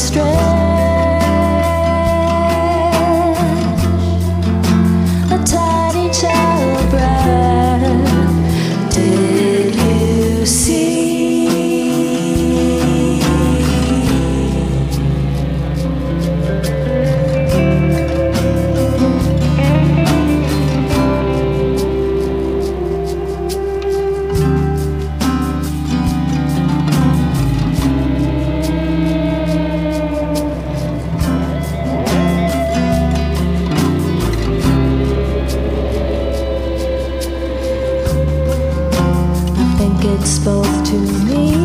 strength. gets both to me.